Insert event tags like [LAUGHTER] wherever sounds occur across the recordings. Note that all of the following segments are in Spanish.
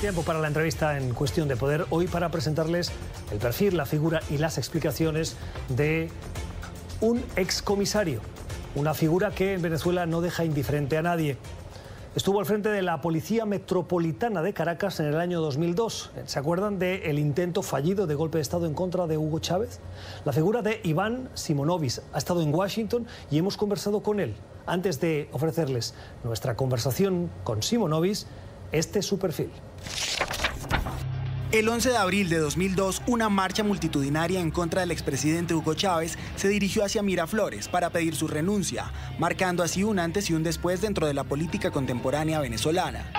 Tiempo para la entrevista en Cuestión de Poder. Hoy para presentarles el perfil, la figura y las explicaciones de un excomisario. Una figura que en Venezuela no deja indiferente a nadie. Estuvo al frente de la Policía Metropolitana de Caracas en el año 2002. ¿Se acuerdan del intento fallido de golpe de Estado en contra de Hugo Chávez? La figura de Iván Simonovis ha estado en Washington y hemos conversado con él. Antes de ofrecerles nuestra conversación con Simonovis, este es su perfil. El 11 de abril de 2002, una marcha multitudinaria en contra del expresidente Hugo Chávez se dirigió hacia Miraflores para pedir su renuncia, marcando así un antes y un después dentro de la política contemporánea venezolana.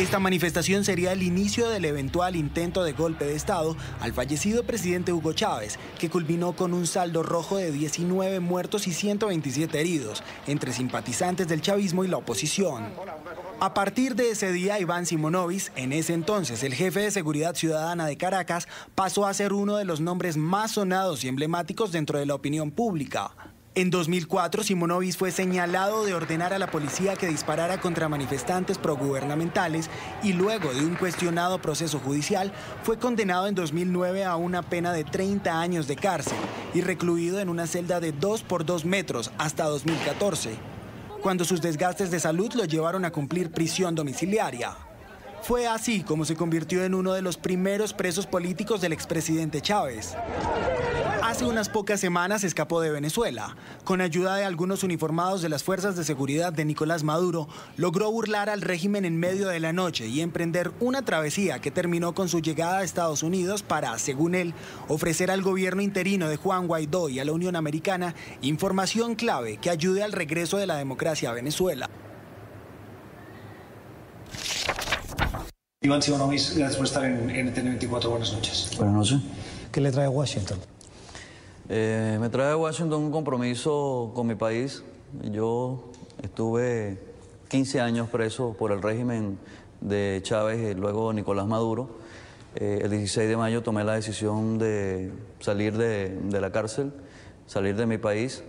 Esta manifestación sería el inicio del eventual intento de golpe de Estado al fallecido presidente Hugo Chávez, que culminó con un saldo rojo de 19 muertos y 127 heridos, entre simpatizantes del chavismo y la oposición. A partir de ese día, Iván Simonovis, en ese entonces el jefe de seguridad ciudadana de Caracas, pasó a ser uno de los nombres más sonados y emblemáticos dentro de la opinión pública. En 2004, Simonovis fue señalado de ordenar a la policía que disparara contra manifestantes progubernamentales y luego de un cuestionado proceso judicial fue condenado en 2009 a una pena de 30 años de cárcel y recluido en una celda de 2 por 2 metros hasta 2014, cuando sus desgastes de salud lo llevaron a cumplir prisión domiciliaria. Fue así como se convirtió en uno de los primeros presos políticos del expresidente Chávez. Hace unas pocas semanas escapó de Venezuela. Con ayuda de algunos uniformados de las fuerzas de seguridad de Nicolás Maduro, logró burlar al régimen en medio de la noche y emprender una travesía que terminó con su llegada a Estados Unidos para, según él, ofrecer al gobierno interino de Juan Guaidó y a la Unión Americana información clave que ayude al regreso de la democracia a Venezuela. Iván Simonovis, gracias por estar en NTN24. Buenas noches. Buenas noches. ¿Qué le trae a Washington? Eh, me trae a Washington un compromiso con mi país. Yo estuve 15 años preso por el régimen de Chávez y luego Nicolás Maduro. Eh, el 16 de mayo tomé la decisión de salir de, la cárcel, salir de mi país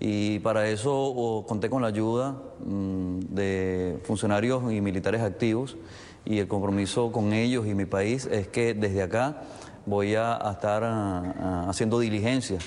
y para eso conté con la ayuda mm, de funcionarios y militares activos y el compromiso con ellos y mi país es que desde acá voy a, estar haciendo diligencias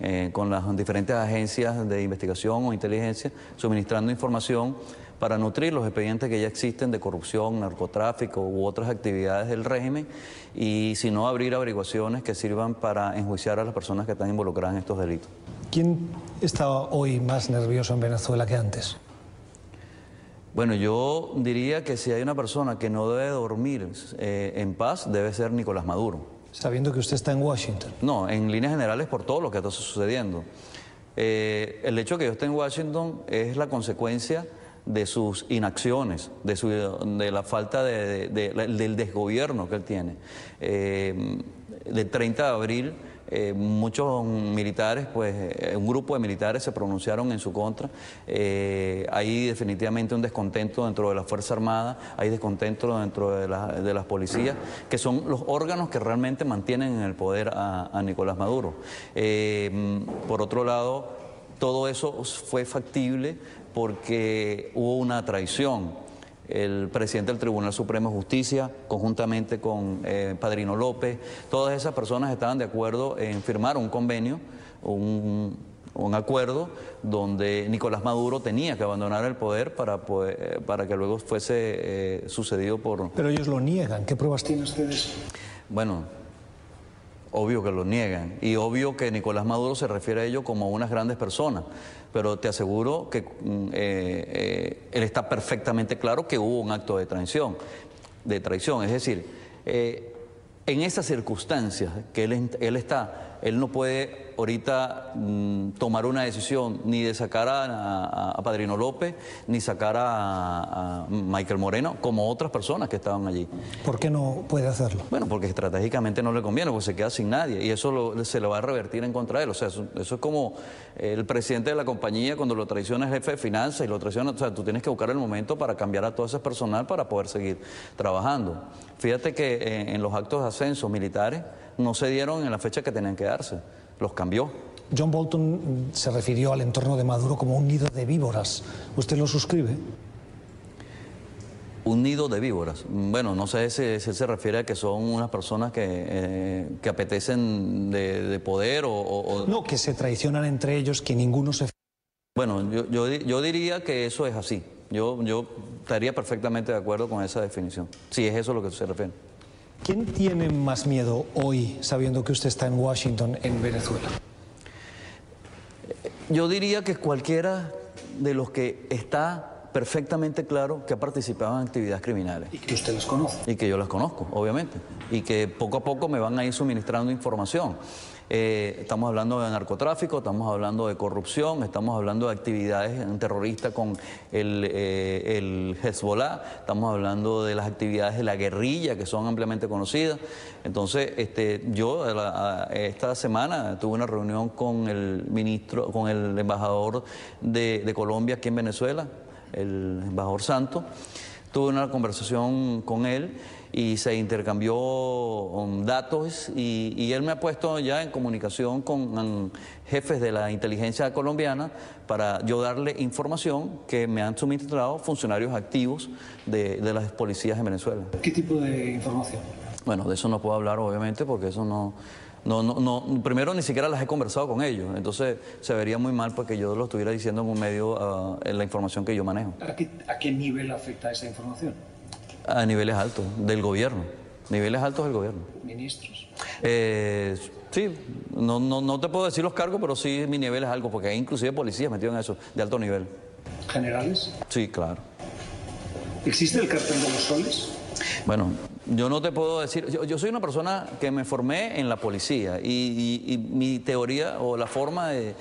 eh, con las diferentes agencias de investigación o inteligencia, suministrando información para nutrir los expedientes que ya existen de corrupción, narcotráfico u otras actividades del régimen y si no abrir averiguaciones que sirvan para enjuiciar a las personas que están involucradas en estos delitos. ¿Quién está hoy más nervioso en Venezuela que antes? Bueno, yo diría que si hay una persona que no debe dormir eh, en paz, debe ser Nicolás Maduro. Sabiendo que usted está en Washington. No, en líneas generales por todo lo que está sucediendo. Eh, el hecho de que yo esté en Washington es la consecuencia de sus inacciones, de, su, de la falta de, del desgobierno que él tiene. Eh, del 30 de abril eh, muchos militares, pues eh, un grupo de militares se pronunciaron en su contra. Eh, hay definitivamente un descontento dentro de la Fuerza Armada, hay descontento dentro de, las policías, que son los órganos que realmente mantienen en el poder a Nicolás Maduro. por otro lado, todo eso fue factible porque hubo una traición el presidente del Tribunal Supremo de Justicia, conjuntamente con eh, Padrino López, todas esas personas estaban de acuerdo en firmar un convenio, un, acuerdo donde Nicolás Maduro tenía que abandonar el poder para, para que luego fuese eh, sucedido por... Pero ellos lo niegan. ¿Qué pruebas tienen ustedes? Bueno, obvio que lo niegan y obvio que Nicolás Maduro se refiere a ello como a unas grandes personas pero te aseguro que mm, eh, eh, él está perfectamente claro que hubo un acto de traición, de traición. Es decir, eh, en esas circunstancias que él, él está él no puede ahorita mm, tomar una decisión ni de sacar a, Padrino López, ni sacar a, Michael Moreno, como otras personas que estaban allí. ¿Por qué no puede hacerlo? Bueno, porque estratégicamente no le conviene, porque se queda sin nadie y eso se le va a revertir en contra de él. O sea, eso, es como el presidente de la compañía cuando lo traiciona el jefe de finanzas y lo traiciona, o sea, tú tienes que buscar el momento para cambiar a todo ese personal para poder seguir trabajando. Fíjate que eh, en los actos de ascenso militares, no se dieron en la fecha que tenían que darse, los cambió. John Bolton se refirió al entorno de Maduro como un nido de víboras. ¿Usted lo suscribe? Un nido de víboras. Bueno, no sé si, se refiere a que son unas personas que, eh, que apetecen de, poder o, No, que se traicionan entre ellos, que ninguno se... Bueno, yo, yo, yo diría que eso es así. Yo, yo estaría perfectamente de acuerdo con esa definición, si es eso a lo que se refiere. ¿Quién tiene más miedo hoy, sabiendo que usted está en Washington, en Venezuela? Yo diría que cualquiera de los que está perfectamente claro que ha participado en actividades criminales. Y que usted las conoce. Y que yo las conozco, obviamente. Y que poco a poco me van a ir suministrando información. Eh, estamos hablando de narcotráfico, estamos hablando de corrupción, estamos hablando de actividades terroristas con el, eh, el, Hezbollah, estamos hablando de las actividades de la guerrilla que son ampliamente conocidas. Entonces, este, yo esta semana tuve una reunión con el ministro, con el embajador de, de Colombia aquí en Venezuela, el embajador Santo. Tuve una conversación con él y se intercambió um, datos y, él me ha puesto ya en comunicación con um, jefes de la inteligencia colombiana para yo darle información que me han suministrado funcionarios activos de, de las policías en Venezuela. ¿Qué tipo de información? Bueno, de eso no puedo hablar obviamente porque eso no, no, no, no, primero ni siquiera las he conversado con ellos, entonces se vería muy mal porque yo lo estuviera diciendo en un medio uh, en la información que yo manejo. ¿A qué, ¿A qué nivel afecta esa información? A niveles altos, del gobierno, niveles altos del gobierno. ¿Ministros? Eh, sí, no, no, no te puedo decir los cargos, pero sí mi nivel es algo, porque hay inclusive policías metidos en eso, de alto nivel. ¿Generales? Sí, claro. ¿Existe el cartel de los soles? Bueno, yo no te puedo decir, yo, soy una persona que me formé en la policía y, mi teoría o la forma de,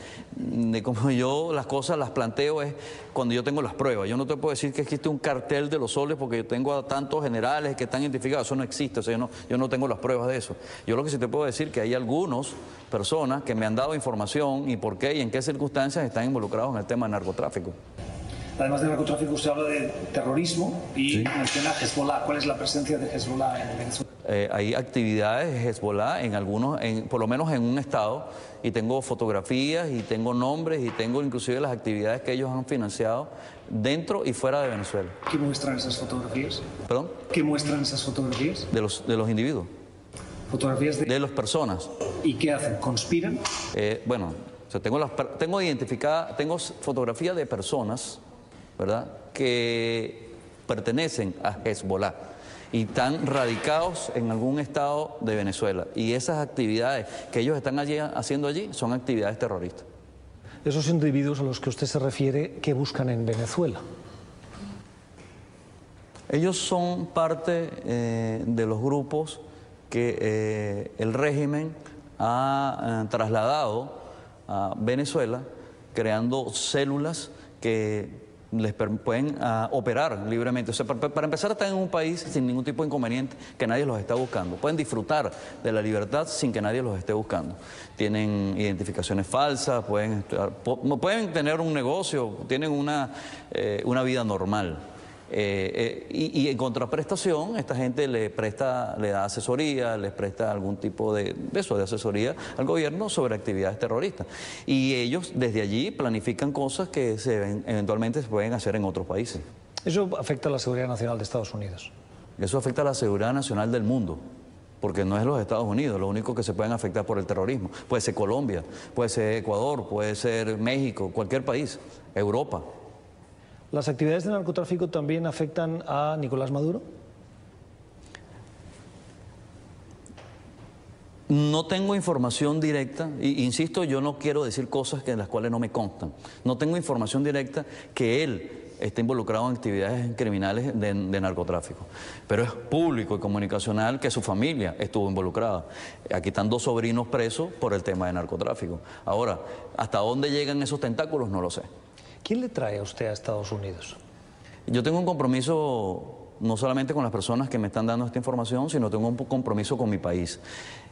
cómo yo las cosas las planteo es cuando yo tengo las pruebas. Yo no te puedo decir que existe un cartel de los soles porque yo tengo a tantos generales que están identificados, eso no existe, o sea, yo no, yo no tengo las pruebas de eso. Yo lo que sí te puedo decir es que hay algunas personas que me han dado información y por qué y en qué circunstancias están involucrados en el tema del narcotráfico. Además de narcotráfico, usted habla de terrorismo y menciona Hezbollah. ¿Cuál es la presencia de Hezbollah en Venezuela? Eh, hay actividades de Hezbollah en algunos, en, por lo menos en un estado, y tengo fotografías y tengo nombres y tengo inclusive las actividades que ellos han financiado dentro y fuera de Venezuela. ¿Qué muestran esas fotografías? ¿Perdón? ¿Qué muestran esas fotografías? De los, de los individuos. ¿Fotografías de...? De las personas. ¿Y qué hacen? ¿Conspiran? Eh, bueno, tengo, las, tengo identificada, tengo fotografías de personas ¿verdad? que pertenecen a Hezbollah y están radicados en algún estado de Venezuela. Y esas actividades que ellos están allí, haciendo allí son actividades terroristas. Esos individuos a los que usted se refiere, ¿qué buscan en Venezuela? Ellos son parte eh, de los grupos que eh, el régimen ha eh, trasladado a Venezuela, creando células que les pueden ah, operar libremente. O sea, para, empezar, están en un país sin ningún tipo de inconveniente que nadie los está buscando. Pueden disfrutar de la libertad sin que nadie los esté buscando. Tienen identificaciones falsas, pueden, pueden tener un negocio, tienen una, eh, una vida normal. Eh, eh, y, en contraprestación, esta gente le presta, le da asesoría, les presta algún tipo de, eso, de asesoría al gobierno sobre actividades terroristas. Y ellos desde allí planifican cosas que se, eventualmente se pueden hacer en otros países. ¿Eso afecta a la seguridad nacional de Estados Unidos? Eso afecta a la seguridad nacional del mundo porque no es los Estados Unidos, lo único que se pueden afectar por el terrorismo. Puede ser Colombia, puede ser Ecuador, puede ser México, cualquier país, Europa. ¿Las actividades de narcotráfico también afectan a Nicolás Maduro? No tengo información directa, e insisto, yo no quiero decir cosas que en las cuales no me constan. No tengo información directa que él esté involucrado en actividades criminales de, de, narcotráfico. Pero es público y comunicacional que su familia estuvo involucrada. Aquí están dos sobrinos presos por el tema de narcotráfico. Ahora, ¿hasta dónde llegan esos tentáculos? No lo sé. ¿Quién le trae a usted a Estados Unidos? Yo tengo un compromiso no solamente con las personas que me están dando esta información, sino tengo un compromiso con mi país.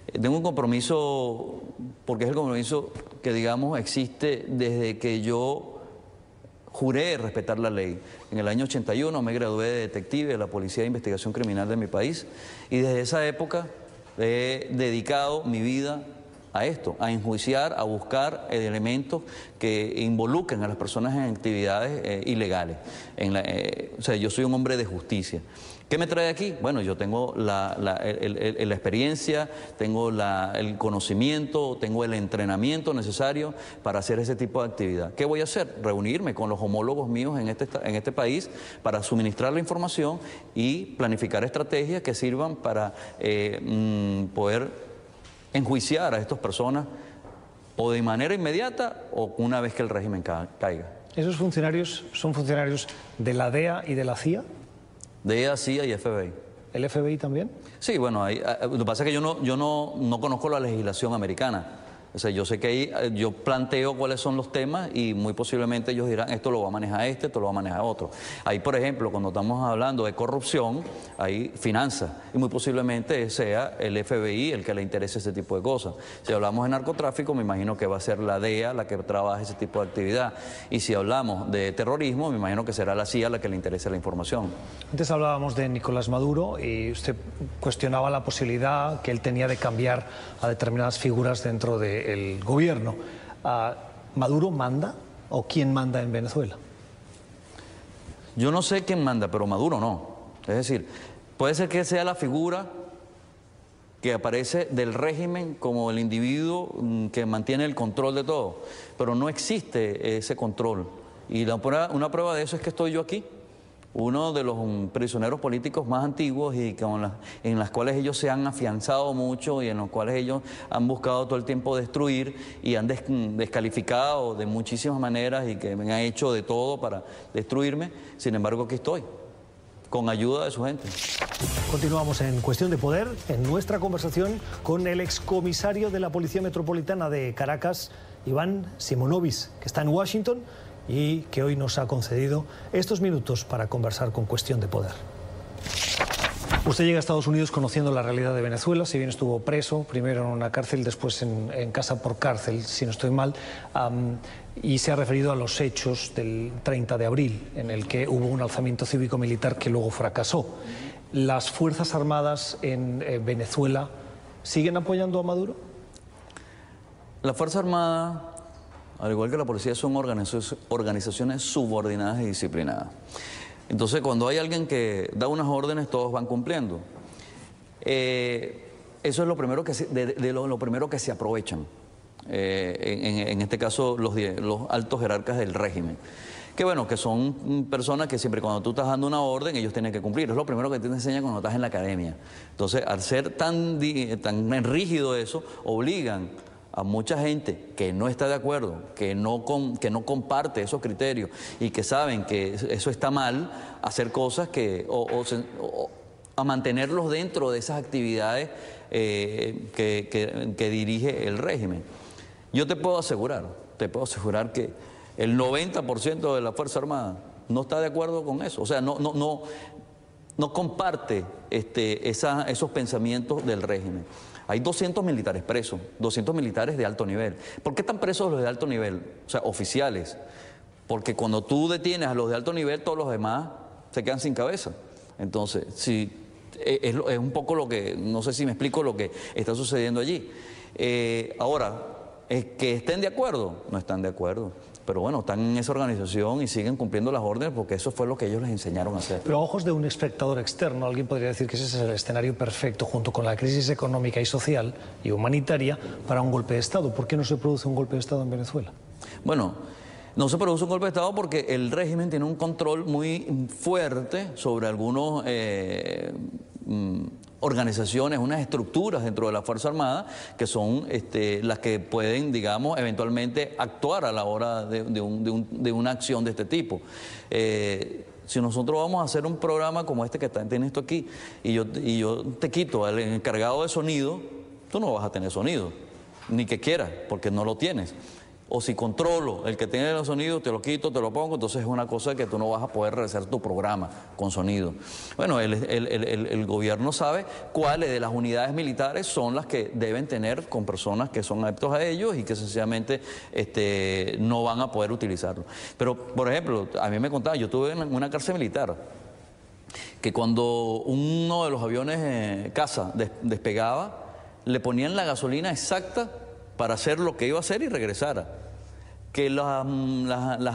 Eh, tengo un compromiso, porque es el compromiso que, digamos, existe desde que yo juré respetar la ley. En el año 81 me gradué de detective de la Policía de Investigación Criminal de mi país y desde esa época he dedicado mi vida a esto, a enjuiciar, a buscar elementos que involucren a las personas en actividades eh, ilegales. Eh, o sea, yo soy un hombre de justicia. ¿Qué me trae aquí? Bueno, yo tengo la, experiencia, tengo el conocimiento, tengo el entrenamiento necesario para hacer ese tipo de actividad. ¿Qué voy a hacer? Reunirme con los homólogos míos en este, este país para suministrar la información y planificar estrategias que sirvan para eh, mm, poder enjuiciar a estas personas o de manera inmediata o una vez que el régimen caiga. ¿Esos funcionarios son funcionarios de la DEA y de la CIA? DEA, CIA y FBI. ¿El FBI también? Sí, bueno, hay, lo que pasa es que yo no, yo no, no conozco la legislación americana. O sea, yo sé que ahí eh, yo planteo cuáles son los temas y muy posiblemente ellos dirán esto lo va a manejar este, esto lo va a manejar otro. Ahí, por ejemplo, cuando estamos hablando de corrupción, hay finanzas y muy posiblemente sea el FBI el que le interese ese tipo de cosas. Si hablamos de narcotráfico, me imagino que va a ser la DEA la que trabaje ese tipo de actividad. Y si hablamos de terrorismo, me imagino que será la CIA la que le interese la información. Antes hablábamos de Nicolás Maduro y usted cuestionaba la posibilidad que él tenía de cambiar a determinadas figuras dentro de el gobierno. ¿Maduro manda o quién manda en Venezuela? Yo no sé quién manda, pero Maduro no. Es decir, puede ser que sea la figura que aparece del régimen como el individuo mm, que mantiene el control de todo, pero no existe ese control. Y una prueba de eso es que estoy yo aquí uno de los prisioneros políticos más antiguos y en las cuales ellos se han afianzado mucho y en los cuales ellos han buscado todo el tiempo destruir y han descalificado de muchísimas maneras y que me han hecho de todo para destruirme. Sin embargo, aquí estoy, con ayuda de su gente. Continuamos en Cuestión de Poder, en nuestra conversación con el excomisario de la Policía Metropolitana de Caracas, Iván Simonovis, que está en Washington y que hoy nos ha concedido estos minutos para conversar con Cuestión de Poder. Usted llega a Estados Unidos conociendo la realidad de Venezuela, si bien estuvo preso, primero en una cárcel, después en, casa por cárcel, si no estoy mal, y se ha referido a los hechos del 30 de abril, en el que hubo un alzamiento cívico-militar que luego fracasó. ¿Las Fuerzas Armadas en eh, Venezuela siguen apoyando a Maduro? La Fuerza Armada al igual que la policía, son organizaciones subordinadas y disciplinadas. Entonces, cuando hay alguien que da unas órdenes, todos van cumpliendo. Eh, eso es lo primero que se, de, lo, primero que se aprovechan. Eh, en, este caso, los, los altos jerarcas del régimen que bueno, que son personas que siempre cuando tú estás dando una orden, ellos tienen que cumplir. Es lo primero que te enseñan cuando estás en la academia. Entonces, al ser tan, tan rígido eso, obligan a mucha gente que no está de acuerdo, que no, que no comparte esos criterios y que saben que eso está mal, hacer cosas que, o, a mantenerlos dentro de esas actividades eh, que, dirige el régimen. Yo te puedo asegurar, te puedo asegurar que el 90% de la Fuerza Armada no está de acuerdo con eso, o sea, no, no, no, no comparte este, esos pensamientos del régimen. Hay 200 militares presos, 200 militares de alto nivel. ¿Por qué están presos los de alto nivel? O sea, oficiales. Porque cuando tú detienes a los de alto nivel, todos los demás se quedan sin cabeza. Entonces, si, e, es, un poco lo que, no sé si me explico lo que está sucediendo allí. Eh, ahora, es que estén de acuerdo, no están de acuerdo pero bueno, están en esa organización y siguen cumpliendo las órdenes porque eso fue lo que ellos les enseñaron a hacer. Pero a ojos de un espectador externo, alguien podría decir que ese es el escenario perfecto junto con la crisis económica y social y humanitaria para un golpe de Estado. ¿Por qué no se produce un golpe de Estado en Venezuela? Bueno, no se produce un golpe de Estado porque el régimen tiene un control muy fuerte sobre algunos... Eh, mm, organizaciones, unas estructuras dentro de la Fuerza Armada que son este, las que pueden, digamos, eventualmente actuar a la hora de, una acción de este tipo. Eh, si nosotros vamos a hacer un programa como este que está, tienes esto aquí, y yo, y yo te quito al encargado de sonido, tú no vas a tener sonido, ni que quieras, porque no lo tienes o si controlo el que tiene los sonidos, te lo quito, te lo pongo, entonces es una cosa que tú no vas a poder realizar tu programa con sonido. Bueno, el, gobierno sabe cuáles de las unidades militares son las que deben tener con personas que son aptos a ellos y que sencillamente este, no van a poder utilizarlo. Pero, por ejemplo, a mí me contaba, yo estuve en una cárcel militar, que cuando uno de los aviones eh, caza despegaba, le ponían la gasolina exacta para hacer lo que iba a hacer y regresara. Que las,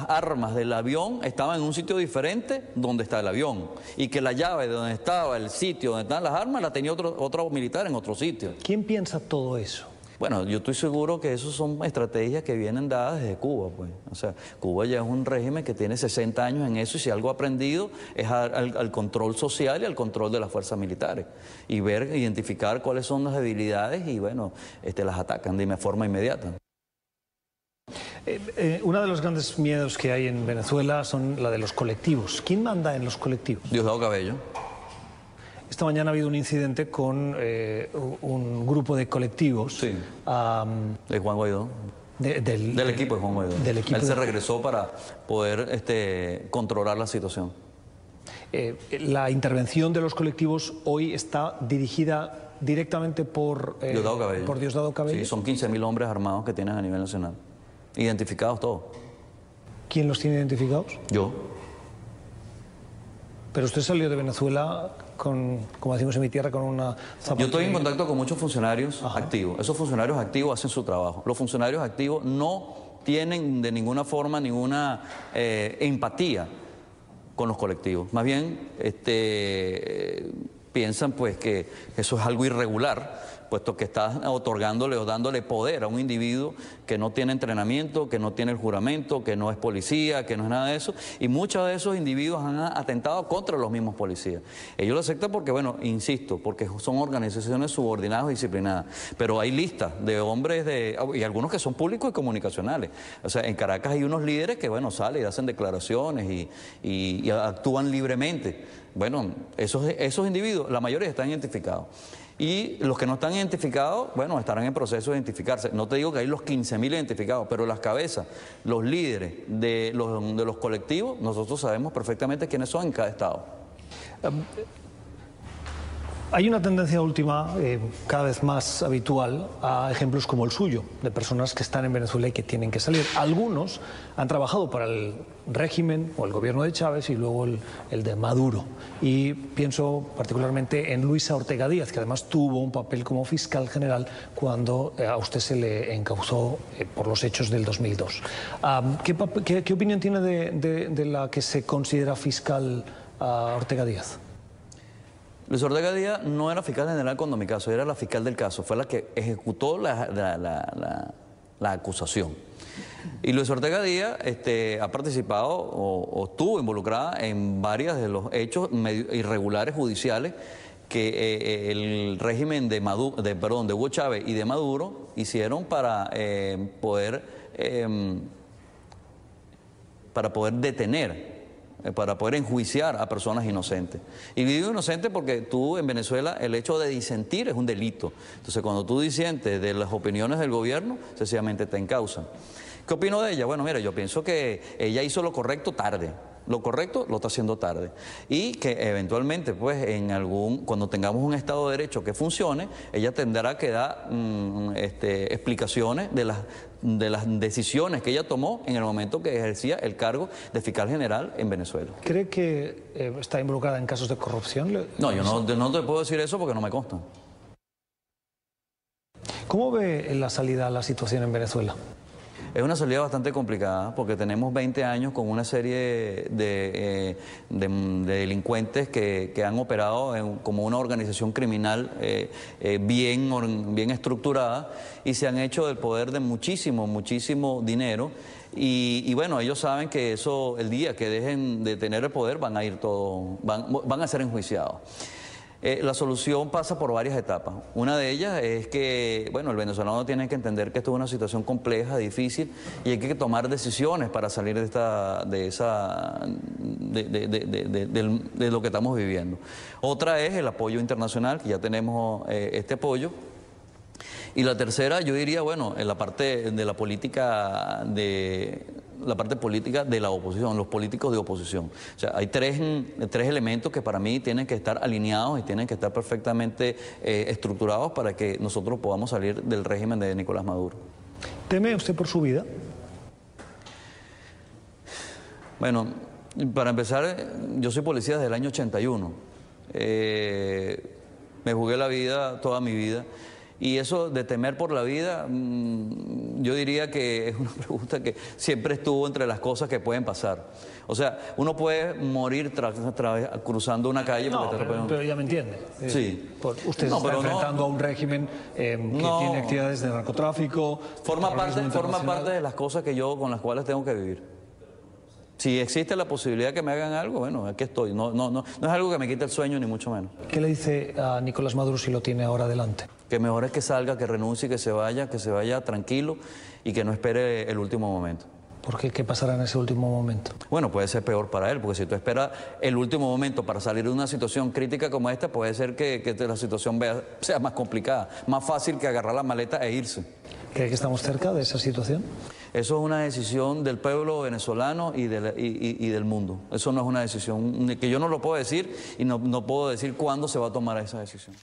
armas del avión estaban en un sitio diferente donde está el avión. Y que la llave de donde estaba el sitio donde están las armas la tenía otro, otro militar en otro sitio. ¿Quién piensa todo eso? Bueno, yo estoy seguro que eso son estrategias que vienen dadas desde Cuba, pues. O sea, Cuba ya es un régimen que tiene 60 años en eso y si algo ha aprendido es al, control social y al control de las fuerzas militares. Y ver, identificar cuáles son las debilidades y, bueno, este, las atacan de forma inmediata. Eh, eh, uno de los grandes miedos que hay en Venezuela son la de los colectivos. ¿Quién manda en los colectivos? Diosdado Cabello. Esta mañana ha habido un incidente con eh, un grupo de colectivos. Sí. de Juan Guaidó. del, equipo de Juan Guaidó. Del equipo Él se regresó para poder este, controlar la situación. Eh, la intervención de los colectivos hoy está dirigida directamente por, eh, Diosdado Cabello. por Diosdado Cabello. Sí, son 15.000 hombres armados que tienen a nivel nacional. Identificados todos. ¿Quién los tiene identificados? Yo. Pero usted salió de Venezuela con, como decimos en mi tierra, con una Yo estoy en contacto con muchos funcionarios activos. Esos funcionarios activos hacen su trabajo. Los funcionarios activos no tienen de ninguna forma ninguna eh, empatía con los colectivos. Más bien, este, piensan pues que eso es algo irregular puesto que está otorgándole o dándole poder a un individuo que no tiene entrenamiento, que no tiene el juramento, que no es policía, que no es nada de eso, y muchos de esos individuos han atentado contra los mismos policías. Ellos lo aceptan porque, bueno, insisto, porque son organizaciones subordinadas y disciplinadas, pero hay listas de hombres de, y algunos que son públicos y comunicacionales. O sea, en Caracas hay unos líderes que, bueno, salen y hacen declaraciones y, y actúan libremente. Bueno, esos, esos individuos, la mayoría están identificados. Y los que no están identificados, bueno, estarán en proceso de identificarse. No te digo que hay los 15.000 identificados, pero las cabezas, los líderes de los, de los colectivos, nosotros sabemos perfectamente quiénes son en cada estado. Em, hay una tendencia última, eh, cada vez más habitual, a ejemplos como el suyo, de personas que están en Venezuela y que tienen que salir. Algunos han trabajado para el régimen o el gobierno de Chávez y luego el, de Maduro. Y pienso particularmente en Luisa Ortega Díaz, que además tuvo un papel como fiscal general cuando eh, a usted se le encauzó eh, por los hechos del 2002. ¿qué, opinión tiene de, la que se considera fiscal Ortega Díaz? Luis Ortega Díaz no era fiscal general cuando mi caso, era la fiscal del caso, fue la que ejecutó la, acusación. Y Luis Ortega Díaz este, ha participado o, estuvo involucrada en varios de los hechos irregulares judiciales que eh, eh, el régimen de, Maduro, de, de Hugo Chávez y de Maduro hicieron para eh, poder em, para poder detener para poder enjuiciar a personas inocentes. Y digo inocente porque tú en Venezuela el hecho de disentir es un delito. Entonces cuando tú disientes de las opiniones del gobierno, sencillamente te encausan. ¿Qué opino de ella? Bueno, mira, yo pienso que ella hizo lo correcto tarde lo correcto lo está haciendo tarde. Y que eventualmente, pues, en algún, cuando tengamos un Estado de Derecho que funcione, ella tendrá que dar mm, este, explicaciones de las, de las decisiones que ella tomó en el momento que ejercía el cargo de fiscal general en Venezuela. ¿Cree que eh, está involucrada en casos de corrupción? No, yo no, no te puedo decir eso porque no me consta. ¿Cómo ve la salida a la situación en Venezuela? Es una salida bastante complicada porque tenemos 20 años con una serie de, eh, delincuentes que, han operado como una organización criminal eh, eh, bien, bien estructurada y se han hecho del poder de muchísimo, muchísimo dinero. Y, bueno, ellos saben que eso, el día que dejen de tener el poder, van a ir todo, van, van a ser enjuiciados. Eh, la solución pasa por varias etapas. Una de ellas es que, bueno, el venezolano tiene que entender que esto es una situación compleja, difícil, y hay que tomar decisiones para salir de esta, de esa, de, lo que estamos viviendo. Otra es el apoyo internacional, que ya tenemos eh, este apoyo. Y la tercera, yo diría, bueno, en la parte de la política de la parte política de la oposición, los políticos de oposición. O sea, hay tres, tres elementos que para mí tienen que estar alineados y tienen que estar perfectamente eh, estructurados para que nosotros podamos salir del régimen de Nicolás Maduro. ¿Teme usted por su vida? Bueno, para empezar, yo soy policía desde el año 81. Eh, me jugué la vida, toda mi vida. Y eso de temer por la vida, mm, yo diría que es una [LAUGHS] pregunta que siempre estuvo entre las cosas que pueden pasar. O sea, uno puede morir cruzando una calle no, pero, ya me entiende. Sí. usted está enfrentando a un régimen eh, que tiene actividades de narcotráfico. Forma parte, forma parte de las cosas que yo con las cuales tengo que vivir. Si existe la posibilidad de que me hagan algo, bueno, aquí estoy. No, no, no, no es algo que me quite el sueño, ni mucho menos. ¿Qué le dice a Nicolás Maduro si lo tiene ahora adelante? Que mejor es que salga, que renuncie, que se vaya, que se vaya tranquilo y que no espere el último momento. ¿Por qué? ¿Qué pasará en ese último momento? Bueno, puede ser peor para él, porque si tú esperas el último momento para salir de una situación crítica como esta, puede ser que, que la situación sea más complicada, más fácil que agarrar la maleta e irse. ¿Cree que estamos cerca de esa situación? Eso es una decisión del pueblo venezolano y, del mundo. Eso no es una decisión que yo no lo puedo decir y no, no puedo decir cuándo se va a tomar esa decisión.